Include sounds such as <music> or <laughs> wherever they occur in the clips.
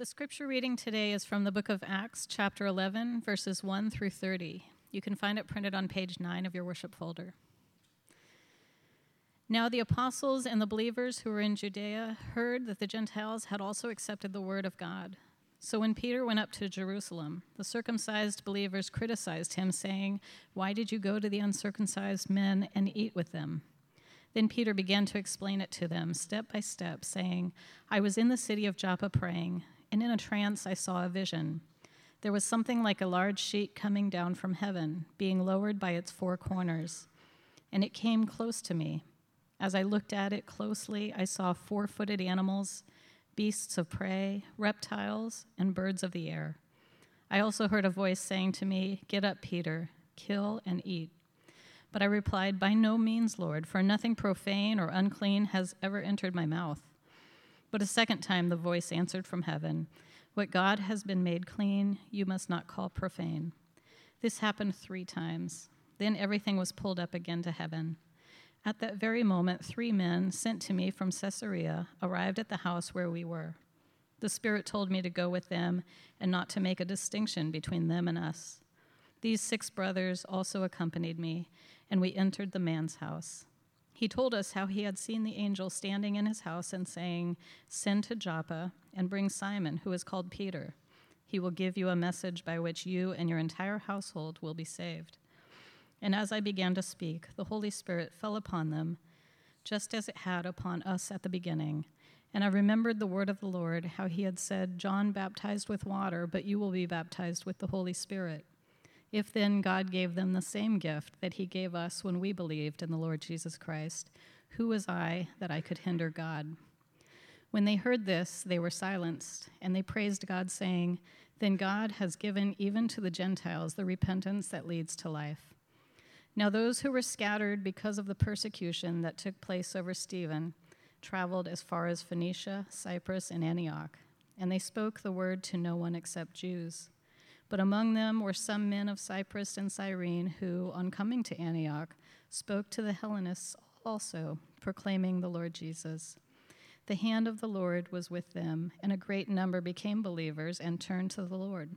The scripture reading today is from the book of Acts, chapter 11, verses 1 through 30. You can find it printed on page 9 of your worship folder. Now the apostles and the believers who were in Judea heard that the Gentiles had also accepted the word of God. So when Peter went up to Jerusalem, the circumcised believers criticized him, saying, Why did you go to the uncircumcised men and eat with them? Then Peter began to explain it to them, step by step, saying, I was in the city of Joppa praying and in a trance I saw a vision. There was something like a large sheet coming down from heaven, being lowered by its four corners, and it came close to me. As I looked at it closely, I saw four footed animals, beasts of prey, reptiles, and birds of the air. I also heard a voice saying to me, Get up, Peter, kill and eat. But I replied, By no means, Lord, for nothing profane or unclean has ever entered my mouth. But a second time the voice answered from heaven, What God has been made clean, you must not call profane. This happened three times. Then everything was pulled up again to heaven. At that very moment, three men sent to me from Caesarea arrived at the house where we were. The Spirit told me to go with them and not to make a distinction between them and us. These six brothers also accompanied me, and we entered the man's house. He told us how he had seen the angel standing in his house and saying, Send to Joppa and bring Simon, who is called Peter. He will give you a message by which you and your entire household will be saved. And as I began to speak, the Holy Spirit fell upon them, just as it had upon us at the beginning. And I remembered the word of the Lord, how he had said, John baptized with water, but you will be baptized with the Holy Spirit. If then God gave them the same gift that he gave us when we believed in the Lord Jesus Christ, who was I that I could hinder God? When they heard this, they were silenced, and they praised God, saying, Then God has given even to the Gentiles the repentance that leads to life. Now, those who were scattered because of the persecution that took place over Stephen traveled as far as Phoenicia, Cyprus, and Antioch, and they spoke the word to no one except Jews. But among them were some men of Cyprus and Cyrene who, on coming to Antioch, spoke to the Hellenists also, proclaiming the Lord Jesus. The hand of the Lord was with them, and a great number became believers and turned to the Lord.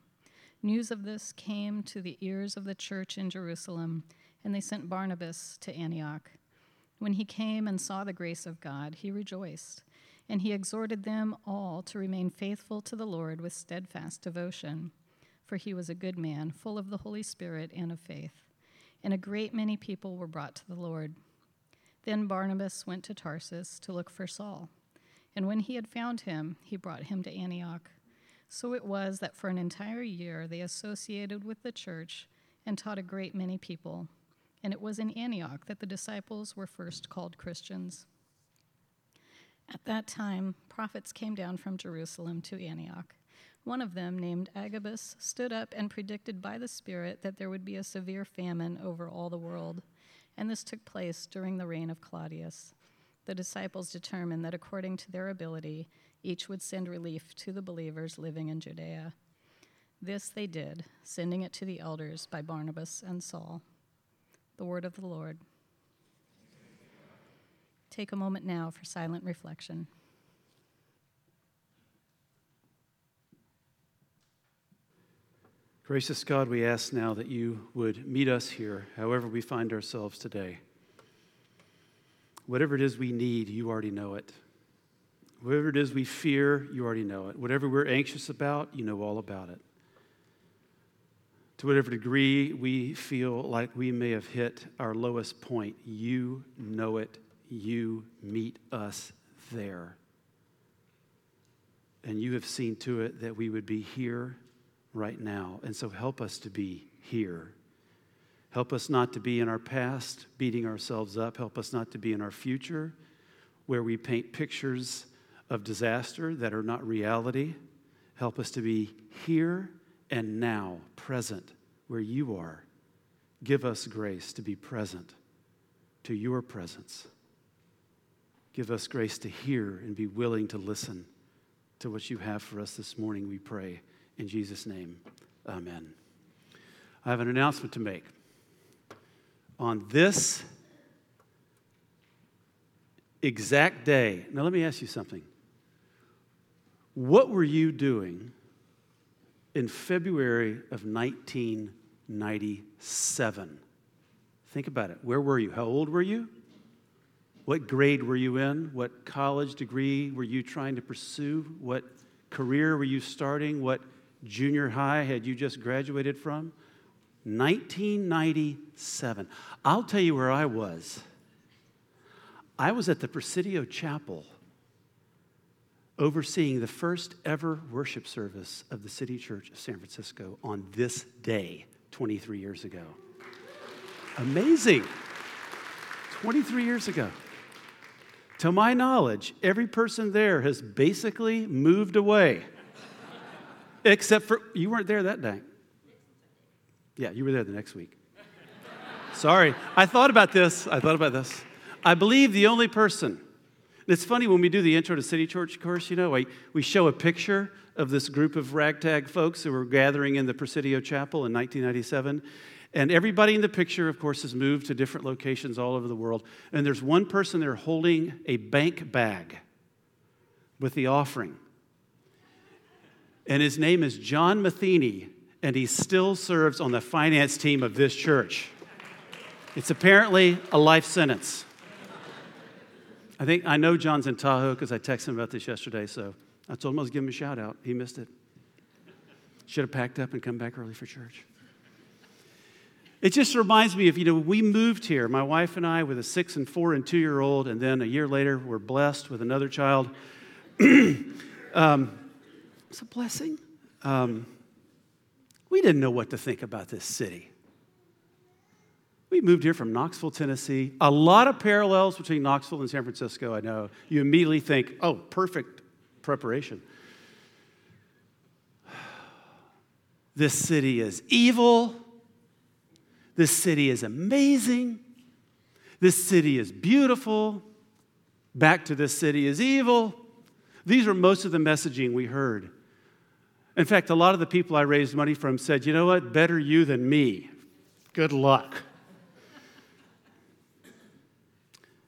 News of this came to the ears of the church in Jerusalem, and they sent Barnabas to Antioch. When he came and saw the grace of God, he rejoiced, and he exhorted them all to remain faithful to the Lord with steadfast devotion for he was a good man, full of the Holy Spirit and of faith. And a great many people were brought to the Lord. Then Barnabas went to Tarsus to look for Saul. And when he had found him, he brought him to Antioch. So it was that for an entire year they associated with the church and taught a great many people. And it was in Antioch that the disciples were first called Christians. At that time, prophets came down from Jerusalem to Antioch. One of them, named Agabus, stood up and predicted by the Spirit that there would be a severe famine over all the world. And this took place during the reign of Claudius. The disciples determined that according to their ability, each would send relief to the believers living in Judea. This they did, sending it to the elders by Barnabas and Saul. The word of the Lord. Take a moment now for silent reflection. Gracious God, we ask now that you would meet us here, however we find ourselves today. Whatever it is we need, you already know it. Whatever it is we fear, you already know it. Whatever we're anxious about, you know all about it. To whatever degree we feel like we may have hit our lowest point, you know it. You meet us there. And you have seen to it that we would be here right now. And so help us to be here. Help us not to be in our past, beating ourselves up. Help us not to be in our future, where we paint pictures of disaster that are not reality. Help us to be here and now, present where you are. Give us grace to be present to your presence. Give us grace to hear and be willing to listen to what you have for us this morning, we pray. In Jesus' name, amen. I have an announcement to make. On this exact day, now let me ask you something. What were you doing in February of 1997? Think about it. Where were you? How old were you? What grade were you in? What college degree were you trying to pursue? What career were you starting? What junior high had you just graduated from? 1997. I'll tell you where I was. I was at the Presidio Chapel overseeing the first ever worship service of the City Church of San Francisco on this day 23 years ago. Amazing. 23 years ago. To my knowledge, every person there has basically moved away. Except for you weren't there that day. Yeah, you were there the next week. Sorry. I thought about this. I thought about this. I believe the only person. It's funny when we do the intro to City Church course, you know, we, we show a picture of this group of ragtag folks who were gathering in the Presidio Chapel in 1997. And everybody in the picture, of course, has moved to different locations all over the world. And there's one person there holding a bank bag with the offering. And his name is John Matheny, and he still serves on the finance team of this church. It's apparently a life sentence. I think I know John's in Tahoe because I texted him about this yesterday, so I told him I was giving him a shout out. He missed it. Should have packed up and come back early for church. It just reminds me of, you know, we moved here, my wife and I, with a six and four and two year old, and then a year later, we're blessed with another child. <clears throat> um, it's a blessing. Um, we didn't know what to think about this city. We moved here from Knoxville, Tennessee. A lot of parallels between Knoxville and San Francisco, I know. You immediately think, oh, perfect preparation. <sighs> This city is evil. This city is amazing. This city is beautiful. Back to this city is evil. These are most of the messaging we heard. In fact, a lot of the people I raised money from said, you know what, better you than me. Good luck.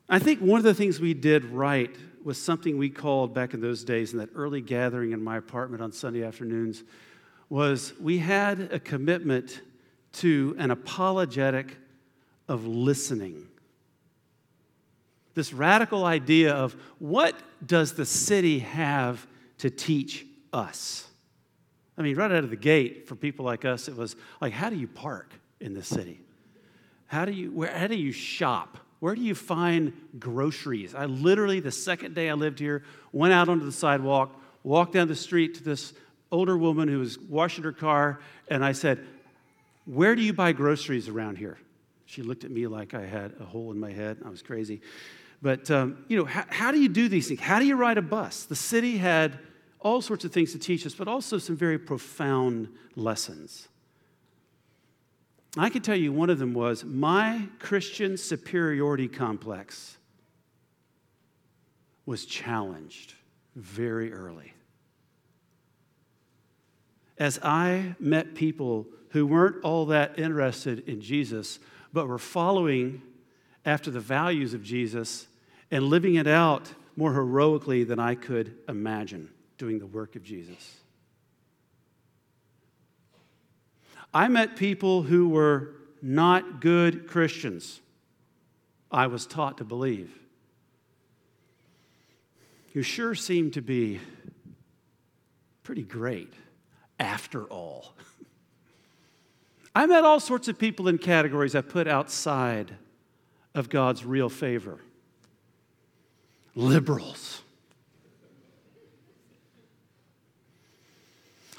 I think one of the things we did right was something we called back in those days in that early gathering in my apartment on Sunday afternoons was we had a commitment to an apologetic of listening. This radical idea of what does the city have to teach us? I mean, right out of the gate, for people like us, it was like, how do you park in this city? How do you, where, how do you shop? Where do you find groceries? I literally, the second day I lived here, went out onto the sidewalk, walked down the street to this older woman who was washing her car, and I said, where do you buy groceries around here? She looked at me like I had a hole in my head. I was crazy. But, um, you know, how, how do you do these things? How do you ride a bus? The city had all sorts of things to teach us, but also some very profound lessons. I can tell you one of them was my Christian superiority complex was challenged very early. As I met people who weren't all that interested in Jesus, but were following after the values of Jesus and living it out more heroically than I could imagine doing the work of Jesus. I met people who were not good Christians, I was taught to believe, who sure seemed to be pretty great after all. <laughs> I met all sorts of people in categories I put outside of God's real favor liberals.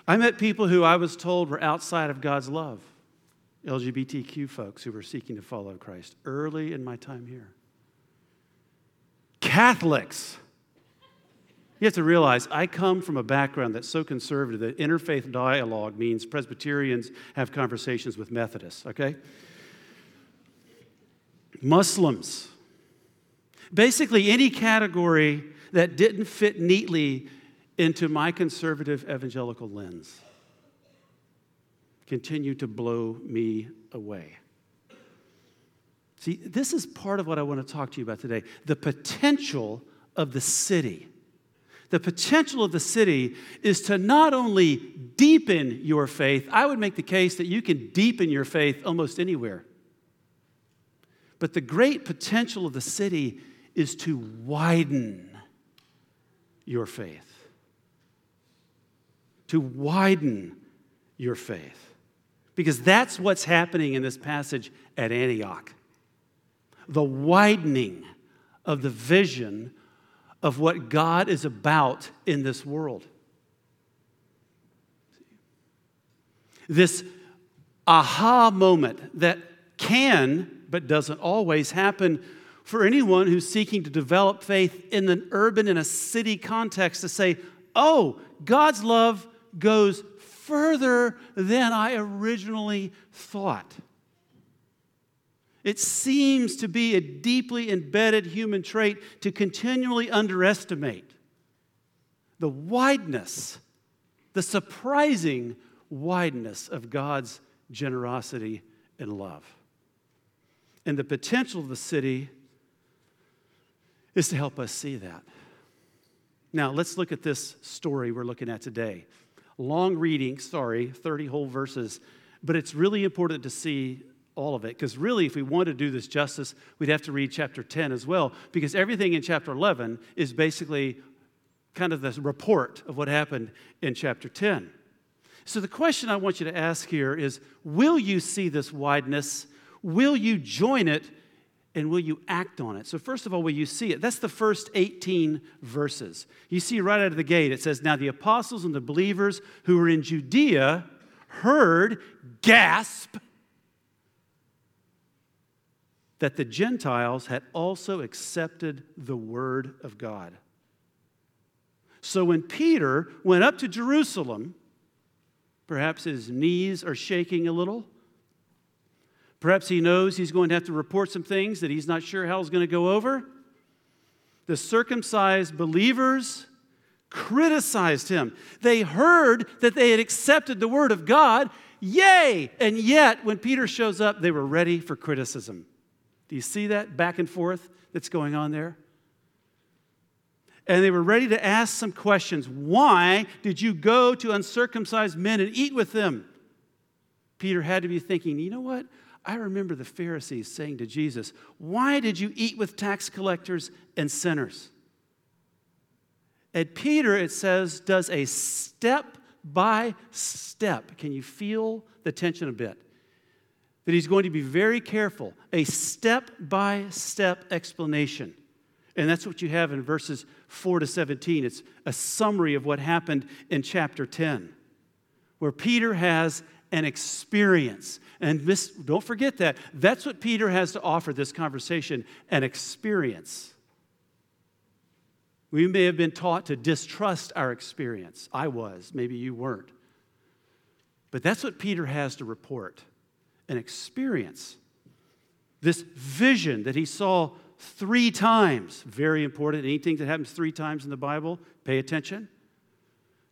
I met people who I was told were outside of God's love, LGBTQ folks who were seeking to follow Christ early in my time here. Catholics you have to realize I come from a background that's so conservative that interfaith dialogue means Presbyterians have conversations with Methodists, okay? Muslims. Basically, any category that didn't fit neatly into my conservative evangelical lens continue to blow me away. See, this is part of what I want to talk to you about today the potential of the city The potential of the city is to not only deepen your faith, I would make the case that you can deepen your faith almost anywhere. But the great potential of the city is to widen your faith. To widen your faith. Because that's what's happening in this passage at Antioch. The widening of the vision of what God is about in this world. This aha moment that can, but doesn't always happen for anyone who's seeking to develop faith in an urban and a city context to say, oh, God's love goes further than I originally thought. It seems to be a deeply embedded human trait to continually underestimate the wideness, the surprising wideness of God's generosity and love. And the potential of the city is to help us see that. Now, let's look at this story we're looking at today. Long reading, sorry, 30 whole verses, but it's really important to see all of it. Because really, if we want to do this justice, we'd have to read chapter 10 as well, because everything in chapter 11 is basically kind of the report of what happened in chapter 10. So the question I want you to ask here is Will you see this wideness? Will you join it? And will you act on it? So, first of all, will you see it? That's the first 18 verses. You see right out of the gate, it says, Now the apostles and the believers who were in Judea heard, gasp, that the Gentiles had also accepted the word of God. So when Peter went up to Jerusalem, perhaps his knees are shaking a little. Perhaps he knows he's going to have to report some things that he's not sure how he's going to go over. The circumcised believers criticized him. They heard that they had accepted the word of God. Yay! And yet, when Peter shows up, they were ready for criticism. Do you see that back and forth that's going on there? And they were ready to ask some questions. Why did you go to uncircumcised men and eat with them? Peter had to be thinking, you know what? I remember the Pharisees saying to Jesus, Why did you eat with tax collectors and sinners? And Peter, it says, does a step by step. Can you feel the tension a bit? that he's going to be very careful, a step by step explanation. And that's what you have in verses 4 to 17. It's a summary of what happened in chapter 10, where Peter has an experience. And this, don't forget that. That's what Peter has to offer this conversation an experience. We may have been taught to distrust our experience. I was, maybe you weren't. But that's what Peter has to report an experience. This vision that he saw three times, very important. Anything that happens three times in the Bible, pay attention.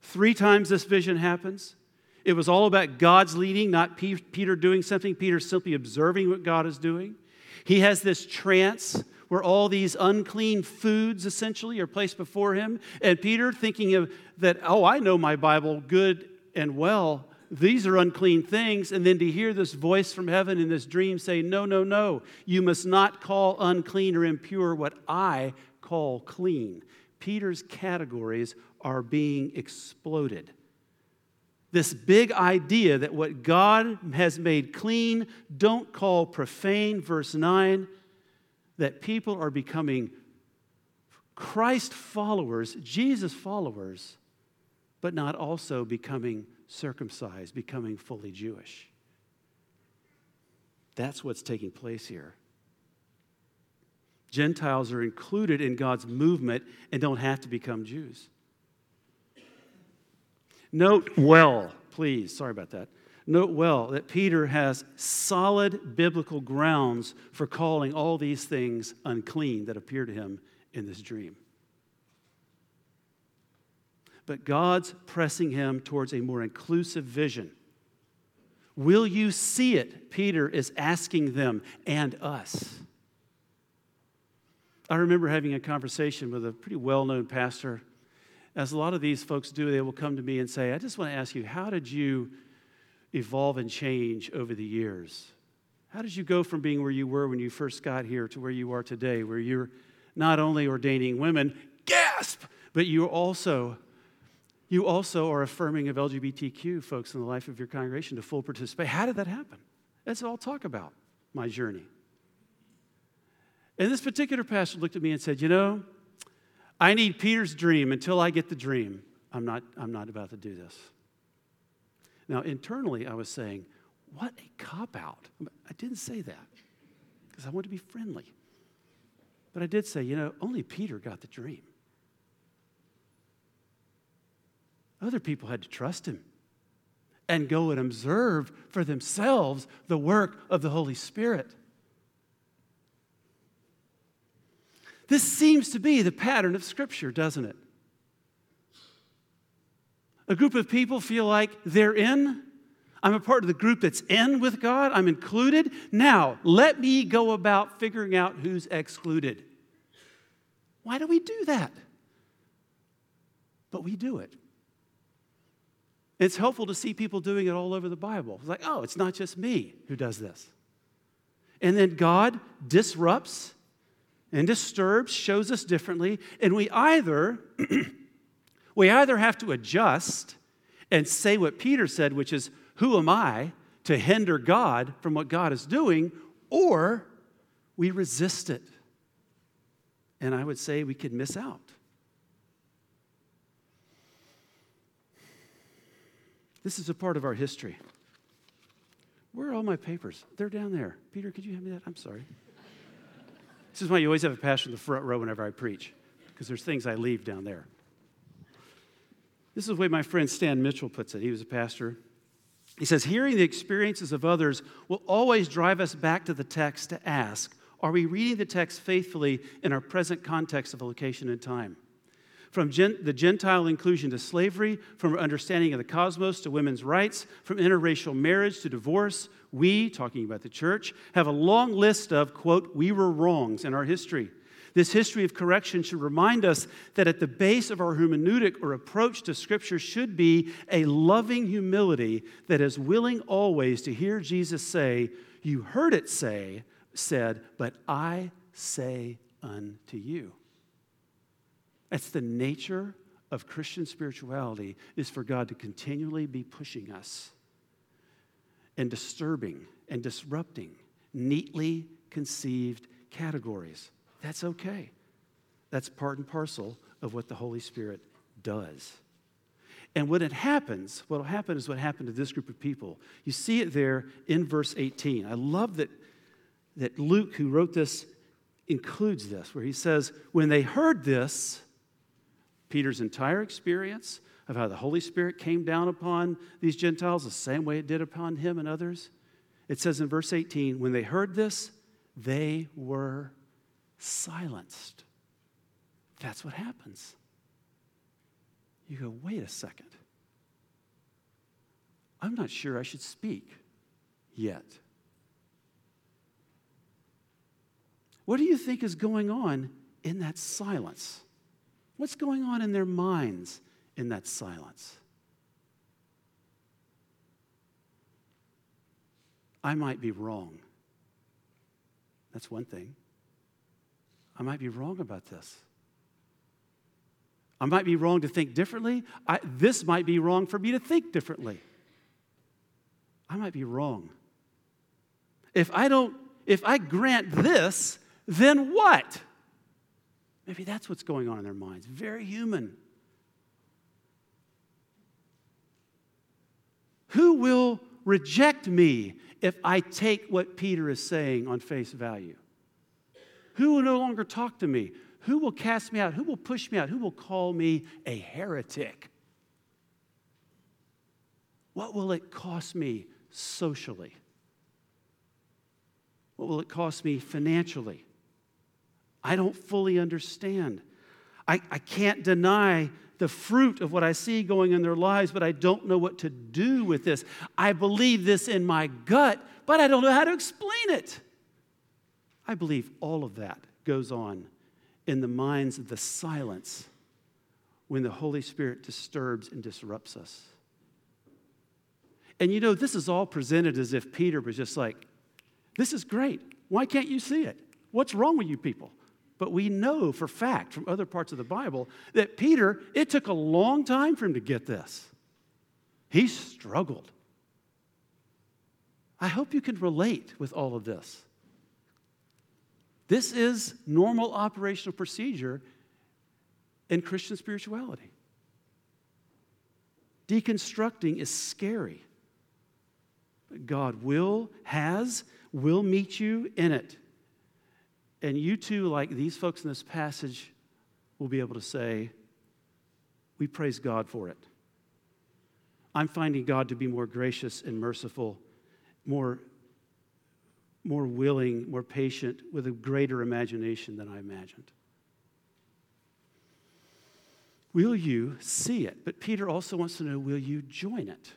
Three times this vision happens. It was all about God's leading, not Peter doing something, Peter simply observing what God is doing. He has this trance where all these unclean foods essentially are placed before him. And Peter, thinking of that, oh, I know my Bible good and well, these are unclean things, and then to hear this voice from heaven in this dream say, No, no, no, you must not call unclean or impure what I call clean. Peter's categories are being exploded. This big idea that what God has made clean, don't call profane, verse 9, that people are becoming Christ followers, Jesus followers, but not also becoming circumcised, becoming fully Jewish. That's what's taking place here. Gentiles are included in God's movement and don't have to become Jews. Note well, please, sorry about that. Note well that Peter has solid biblical grounds for calling all these things unclean that appear to him in this dream but God's pressing him towards a more inclusive vision. Will you see it? Peter is asking them and us. I remember having a conversation with a pretty well known pastor as a lot of these folks do, they will come to me and say, I just want to ask you, how did you evolve and change over the years? How did you go from being where you were when you first got here to where you are today, where you're not only ordaining women, gasp, but you also you also are affirming of LGBTQ folks in the life of your congregation to full participation. How did that happen? That's all I'll talk about, my journey. And this particular pastor looked at me and said, You know, I need Peter's dream. Until I get the dream, I'm not, I'm not about to do this. Now, internally, I was saying, What a cop out. I didn't say that because I wanted to be friendly. But I did say, You know, only Peter got the dream. Other people had to trust him and go and observe for themselves the work of the Holy Spirit. This seems to be the pattern of Scripture, doesn't it? A group of people feel like they're in. I'm a part of the group that's in with God. I'm included. Now, let me go about figuring out who's excluded. Why do we do that? But we do it. It's helpful to see people doing it all over the Bible. It's like, oh, it's not just me who does this. And then God disrupts and disturbs, shows us differently, and we either <clears throat> we either have to adjust and say what Peter said, which is, who am I to hinder God from what God is doing, or we resist it. And I would say we could miss out. This is a part of our history. Where are all my papers? They're down there. Peter, could you hand me that? I'm sorry. This is why you always have a pastor in the front row whenever I preach, because there's things I leave down there. This is the way my friend Stan Mitchell puts it. He was a pastor. He says, Hearing the experiences of others will always drive us back to the text to ask, Are we reading the text faithfully in our present context of location and time? from gen- the Gentile inclusion to slavery, from our understanding of the cosmos to women's rights, from interracial marriage to divorce, we, talking about the church, have a long list of, quote, we were wrongs in our history. This history of correction should remind us that at the base of our hermeneutic or approach to Scripture should be a loving humility that is willing always to hear Jesus say, You heard it say, said, but I say unto you. That's the nature of Christian spirituality is for God to continually be pushing us and disturbing and disrupting neatly conceived categories. That's okay. That's part and parcel of what the Holy Spirit does. And when it happens, what will happen is what happened to this group of people. You see it there in verse 18. I love that, that Luke, who wrote this, includes this, where he says, When they heard this, Peter's entire experience of how the Holy Spirit came down upon these Gentiles the same way it did upon him and others. It says in verse 18, when they heard this, they were silenced. That's what happens. You go, wait a second. I'm not sure I should speak yet. What do you think is going on in that silence? What's going on in their minds in that silence? I might be wrong. That's one thing. I might be wrong about this. I might be wrong to think differently. I, this might be wrong for me to think differently. I might be wrong. If I don't, if I grant this, then what? Maybe that's what's going on in their minds. Very human. Who will reject me if I take what Peter is saying on face value? Who will no longer talk to me? Who will cast me out? Who will push me out? Who will call me a heretic? What will it cost me socially? What will it cost me financially? I don't fully understand. I, I can't deny the fruit of what I see going in their lives, but I don't know what to do with this. I believe this in my gut, but I don't know how to explain it. I believe all of that goes on in the minds of the silence when the Holy Spirit disturbs and disrupts us. And you know, this is all presented as if Peter was just like, This is great. Why can't you see it? What's wrong with you people? But we know for fact from other parts of the Bible that Peter, it took a long time for him to get this. He struggled. I hope you can relate with all of this. This is normal operational procedure in Christian spirituality. Deconstructing is scary. But God will, has, will meet you in it. And you too, like these folks in this passage, will be able to say, We praise God for it. I'm finding God to be more gracious and merciful, more, more willing, more patient, with a greater imagination than I imagined. Will you see it? But Peter also wants to know will you join it?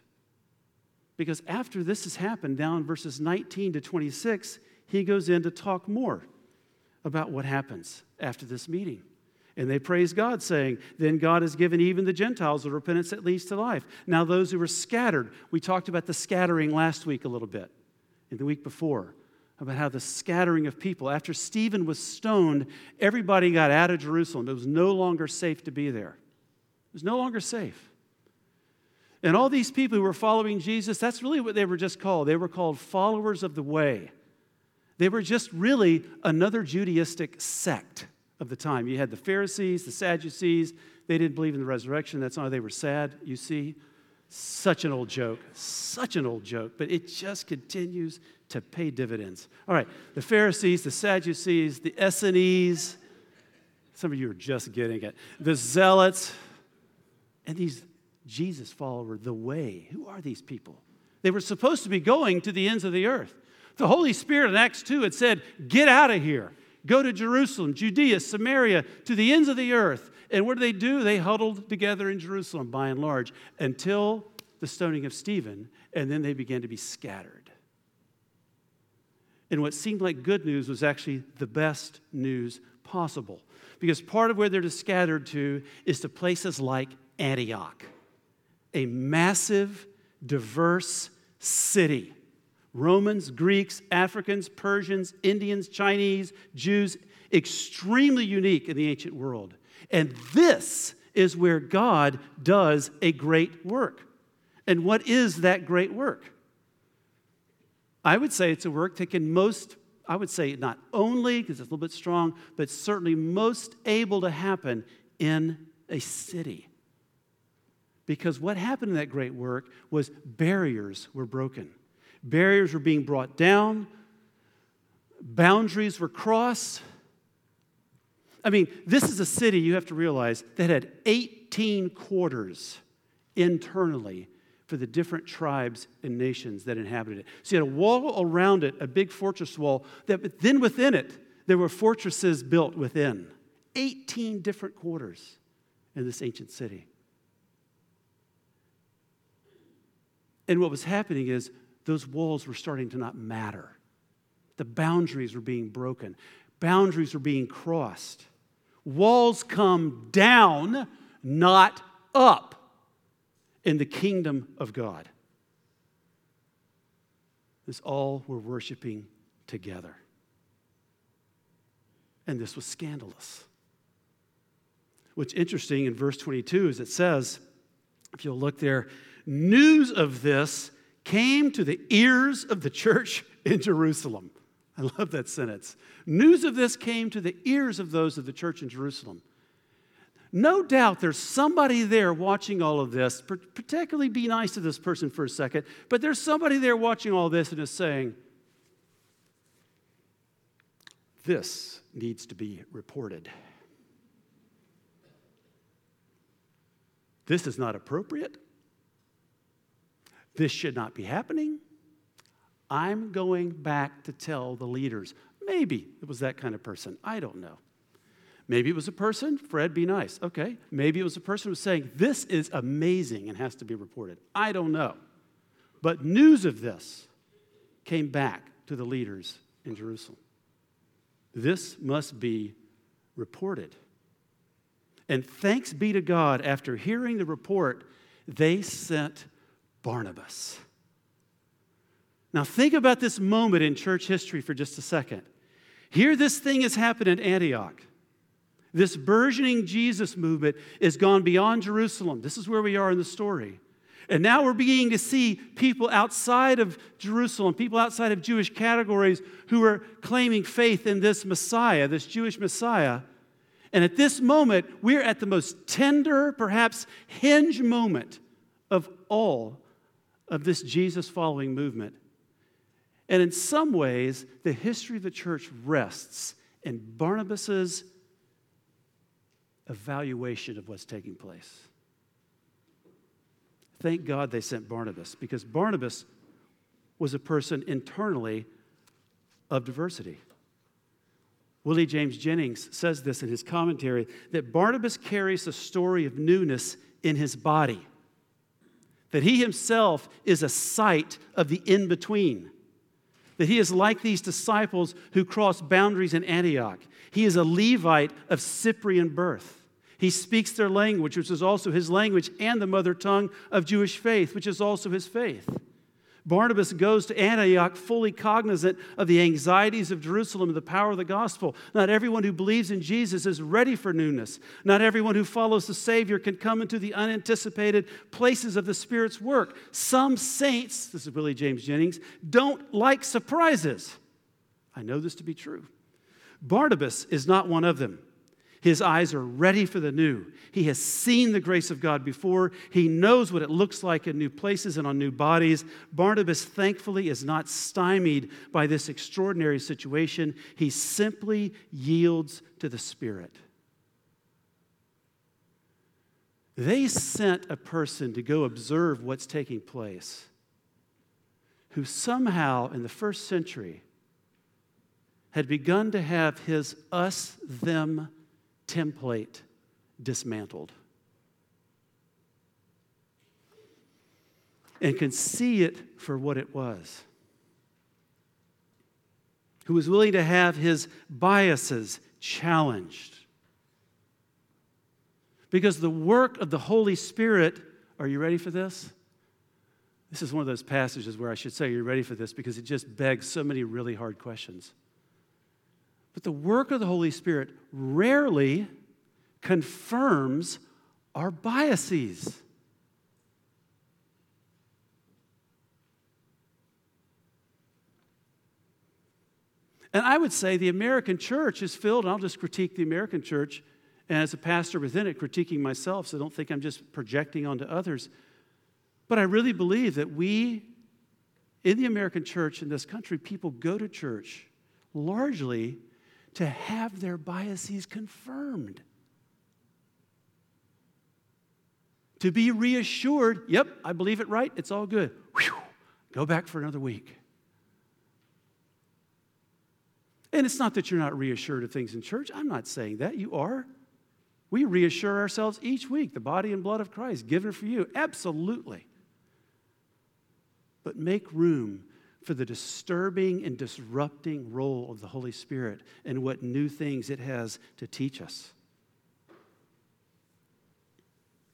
Because after this has happened, down verses 19 to 26, he goes in to talk more about what happens after this meeting. And they praise God, saying, Then God has given even the Gentiles the repentance that leads to life. Now, those who were scattered, we talked about the scattering last week a little bit, in the week before, about how the scattering of people. After Stephen was stoned, everybody got out of Jerusalem. It was no longer safe to be there. It was no longer safe. And all these people who were following Jesus, that's really what they were just called. They were called followers of the way. They were just really another Judaistic sect of the time. You had the Pharisees, the Sadducees. They didn't believe in the resurrection. That's why they were sad, you see. Such an old joke, such an old joke, but it just continues to pay dividends. All right, the Pharisees, the Sadducees, the Essenes, some of you are just getting it, the Zealots, and these Jesus followers, the way. Who are these people? They were supposed to be going to the ends of the earth. The Holy Spirit in Acts 2 had said, Get out of here. Go to Jerusalem, Judea, Samaria, to the ends of the earth. And what did they do? They huddled together in Jerusalem by and large until the stoning of Stephen, and then they began to be scattered. And what seemed like good news was actually the best news possible. Because part of where they're scattered to is to places like Antioch, a massive, diverse city Romans, Greeks, Africans, Persians, Indians, Chinese, Jews, extremely unique in the ancient world. And this is where God does a great work. And what is that great work? I would say it's a work that can most, I would say not only, because it's a little bit strong, but certainly most able to happen in a city. Because what happened in that great work was barriers were broken. Barriers were being brought down, boundaries were crossed. I mean, this is a city, you have to realize, that had 18 quarters internally for the different tribes and nations that inhabited it. So you had a wall around it, a big fortress wall, that, then within it, there were fortresses built within. 18 different quarters in this ancient city. And what was happening is those walls were starting to not matter. The boundaries were being broken, boundaries were being crossed. Walls come down, not up, in the kingdom of God. This all were worshiping together. And this was scandalous. What's interesting in verse 22 is it says, if you'll look there, news of this came to the ears of the church <laughs> in Jerusalem. I love that sentence. News of this came to the ears of those of the church in Jerusalem. No doubt there's somebody there watching all of this, particularly be nice to this person for a second, but there's somebody there watching all this and is saying, This needs to be reported. This is not appropriate. This should not be happening. I'm going back to tell the leaders. Maybe it was that kind of person. I don't know. Maybe it was a person, Fred, be nice. Okay. Maybe it was a person who was saying, This is amazing and has to be reported. I don't know. But news of this came back to the leaders in Jerusalem. This must be reported. And thanks be to God, after hearing the report, they sent Barnabas. Now, think about this moment in church history for just a second. Here, this thing has happened in Antioch. This burgeoning Jesus movement has gone beyond Jerusalem. This is where we are in the story. And now we're beginning to see people outside of Jerusalem, people outside of Jewish categories who are claiming faith in this Messiah, this Jewish Messiah. And at this moment, we're at the most tender, perhaps hinge moment of all of this Jesus following movement. And in some ways, the history of the church rests in Barnabas's evaluation of what's taking place. Thank God they sent Barnabas because Barnabas was a person internally of diversity. Willie James Jennings says this in his commentary that Barnabas carries a story of newness in his body, that he himself is a site of the in between, that he is like these disciples who crossed boundaries in Antioch. He is a Levite of Cyprian birth. He speaks their language, which is also his language, and the mother tongue of Jewish faith, which is also his faith. Barnabas goes to Antioch fully cognizant of the anxieties of Jerusalem and the power of the gospel. Not everyone who believes in Jesus is ready for newness. Not everyone who follows the Savior can come into the unanticipated places of the Spirit's work. Some saints, this is Willie James Jennings, don't like surprises. I know this to be true. Barnabas is not one of them. His eyes are ready for the new. He has seen the grace of God before. He knows what it looks like in new places and on new bodies. Barnabas, thankfully, is not stymied by this extraordinary situation. He simply yields to the Spirit. They sent a person to go observe what's taking place who somehow in the first century had begun to have his us them template dismantled. And can see it for what it was. Who was willing to have his biases challenged. Because the work of the Holy Spirit, are you ready for this? This is one of those passages where I should say, You're ready for this because it just begs so many really hard questions. But the work of the Holy Spirit rarely confirms our biases. And I would say the American church is filled, and I'll just critique the American church, and as a pastor within it, critiquing myself, so don't think I'm just projecting onto others. But I really believe that we, in the American church in this country, people go to church largely to have their biases confirmed. To be reassured, yep, I believe it right, it's all good. Whew, go back for another week. And it's not that you're not reassured of things in church. I'm not saying that. You are. We reassure ourselves each week the body and blood of Christ given for you. Absolutely. But make room for the disturbing and disrupting role of the Holy Spirit and what new things it has to teach us? I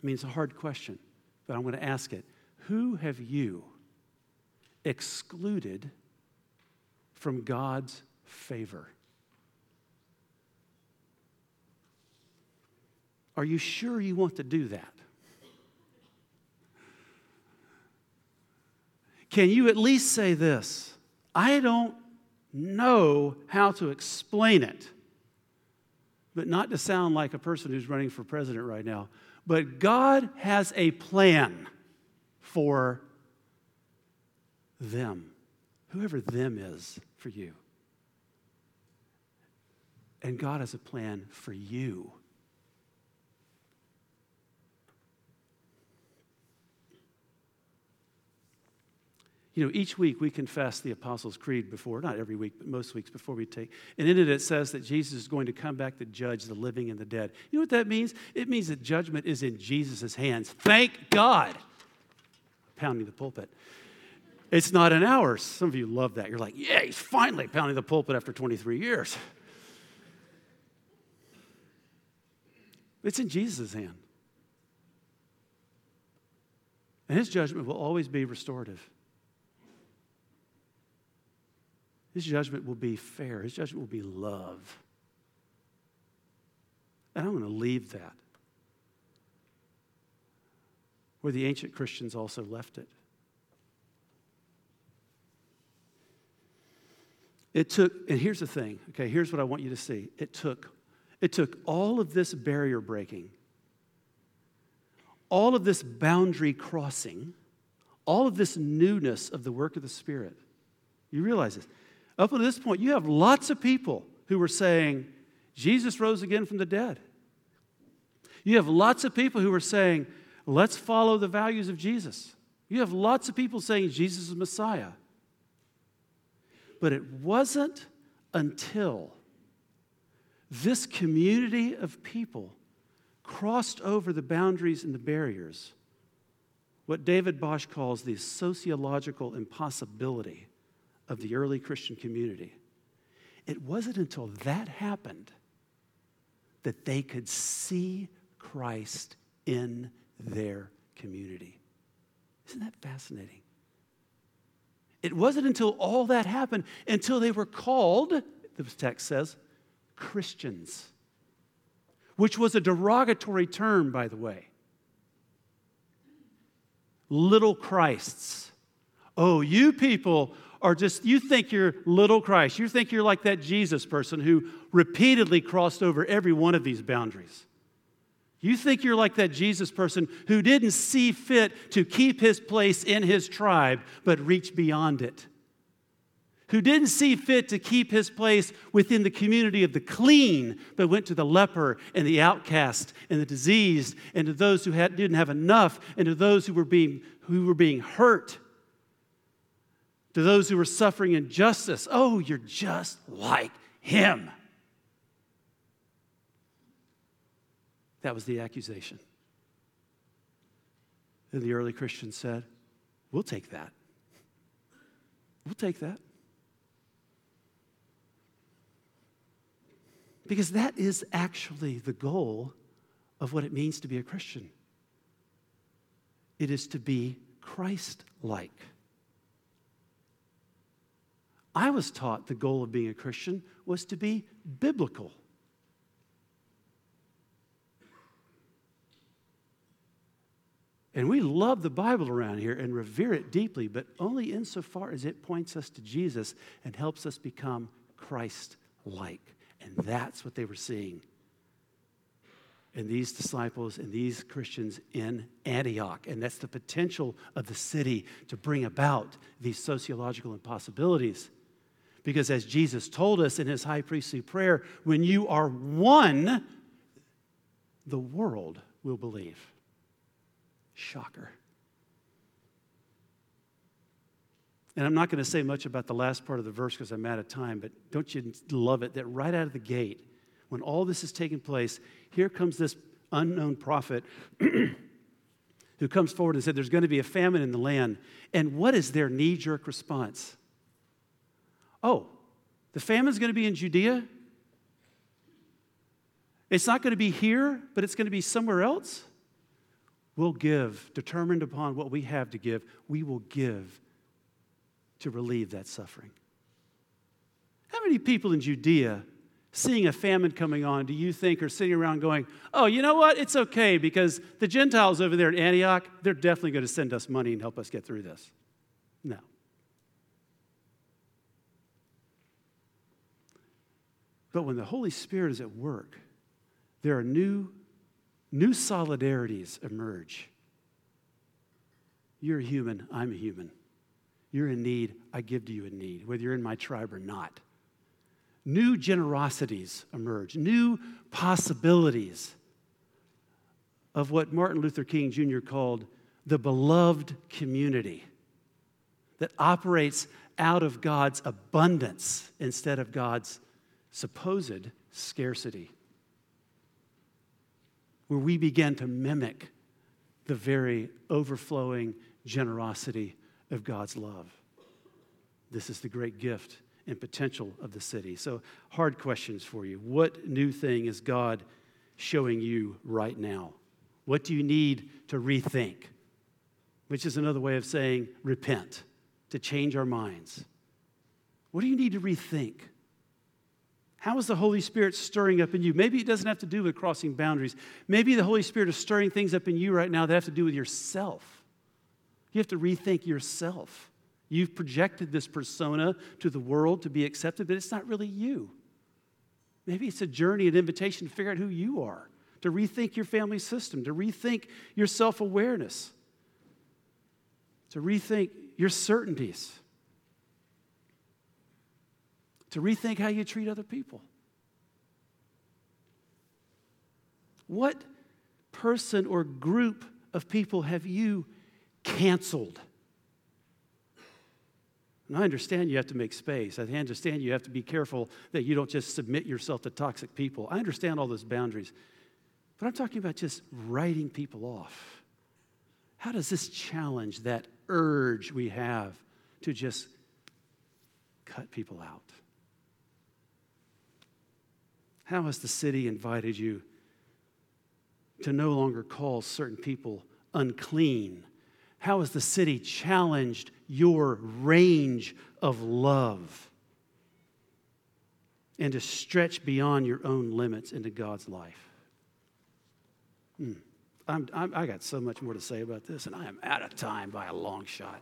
mean, it's a hard question, but I'm going to ask it. Who have you excluded from God's favor? Are you sure you want to do that? Can you at least say this? I don't know how to explain it, but not to sound like a person who's running for president right now. But God has a plan for them, whoever them is for you. And God has a plan for you. You know, each week we confess the Apostles' Creed before, not every week, but most weeks before we take. And in it, it says that Jesus is going to come back to judge the living and the dead. You know what that means? It means that judgment is in Jesus' hands. Thank God. Pounding the pulpit. It's not in ours. Some of you love that. You're like, yeah, he's finally pounding the pulpit after 23 years. It's in Jesus' hand. And his judgment will always be restorative. His judgment will be fair. His judgment will be love. And I'm going to leave that where the ancient Christians also left it. It took, and here's the thing, okay, here's what I want you to see. It took, it took all of this barrier breaking, all of this boundary crossing, all of this newness of the work of the Spirit. You realize this. Up to this point, you have lots of people who were saying, Jesus rose again from the dead. You have lots of people who are saying, let's follow the values of Jesus. You have lots of people saying Jesus is Messiah. But it wasn't until this community of people crossed over the boundaries and the barriers, what David Bosch calls the sociological impossibility of the early Christian community. It wasn't until that happened that they could see Christ in their community. Isn't that fascinating? It wasn't until all that happened, until they were called, the text says, Christians, which was a derogatory term, by the way. Little Christs. Oh, you people are just, you think you're little Christ. You think you're like that Jesus person who repeatedly crossed over every one of these boundaries. You think you're like that Jesus person who didn't see fit to keep his place in his tribe, but reach beyond it. Who didn't see fit to keep his place within the community of the clean, but went to the leper and the outcast and the diseased, and to those who had, didn't have enough, and to those who were, being, who were being hurt, to those who were suffering injustice. Oh, you're just like him. That was the accusation. And the early Christians said, We'll take that. We'll take that. Because that is actually the goal of what it means to be a Christian. It is to be Christ like. I was taught the goal of being a Christian was to be biblical. And we love the Bible around here and revere it deeply, but only insofar as it points us to Jesus and helps us become Christ like. And that's what they were seeing in these disciples and these Christians in Antioch. And that's the potential of the city to bring about these sociological impossibilities. Because as Jesus told us in his high priestly prayer, when you are one, the world will believe. Shocker. And I'm not going to say much about the last part of the verse because I'm out of time, but don't you love it that right out of the gate, when all this is taking place, here comes this unknown prophet <clears throat> who comes forward and said, There's going to be a famine in the land. And what is their knee jerk response? Oh, the famine's going to be in Judea? It's not going to be here, but it's going to be somewhere else? We'll give, determined upon what we have to give, we will give to relieve that suffering. How many people in Judea, seeing a famine coming on, do you think are sitting around going, oh, you know what? It's okay because the Gentiles over there in Antioch, they're definitely going to send us money and help us get through this? No. But when the Holy Spirit is at work, there are new new solidarities emerge. You're a human, I'm a human. You're in need, I give to you in need, whether you're in my tribe or not. New generosities emerge, new possibilities of what Martin Luther King Jr. called the beloved community that operates out of God's abundance instead of God's supposed scarcity where we begin to mimic the very overflowing generosity of God's love. This is the great gift and potential of the city. So, hard questions for you. What new thing is God showing you right now? What do you need to rethink? Which is another way of saying repent, to change our minds. What do you need to rethink? How is the Holy Spirit stirring up in you? Maybe it doesn't have to do with crossing boundaries. Maybe the Holy Spirit is stirring things up in you right now that have to do with yourself. You have to rethink yourself. You've projected this persona to the world to be accepted, but it's not really you. Maybe it's a journey, an invitation to figure out who you are, to rethink your family system, to rethink your self awareness, to rethink your certainties to rethink how you treat other people. What person or group of people have you canceled? And I understand you have to make space. I understand you have to be careful that you don't just submit yourself to toxic people. I understand all those boundaries. But I'm talking about just writing people off. How does this challenge that urge we have to just cut people out? How has the city invited you to no longer call certain people unclean? How has the city challenged your range of love and to stretch beyond your own limits into God's life? Hmm. I'm, I'm, i got so much more to say about this, and I am out of time by a long shot.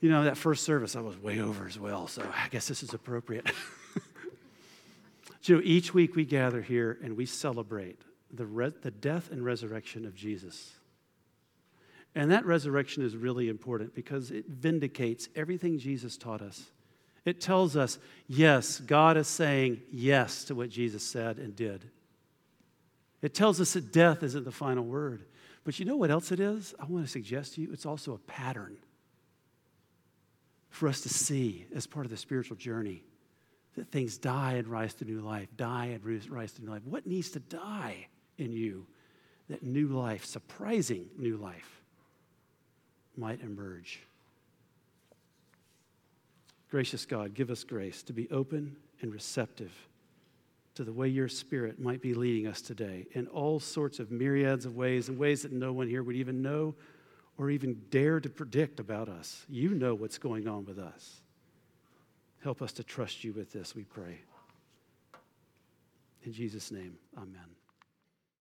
You know, that first service I was way over as well, so I guess this is appropriate. <laughs> you know, each week we gather here and we celebrate the, re- the death and resurrection of Jesus. And that resurrection is really important because it vindicates everything Jesus taught us. It tells us, yes, God is saying yes to what Jesus said and did. It tells us that death isn't the final word. But you know what else it is? I want to suggest to you it's also a pattern for us to see as part of the spiritual journey that things die and rise to new life, die and rise to new life. What needs to die in you that new life, surprising new life, might emerge? Gracious God, give us grace to be open and receptive to the way your Spirit might be leading us today in all sorts of myriads of ways, in ways that no one here would even know or even dare to predict about us. You know what's going on with us. Help us to trust you with this, we pray. In Jesus' name, amen.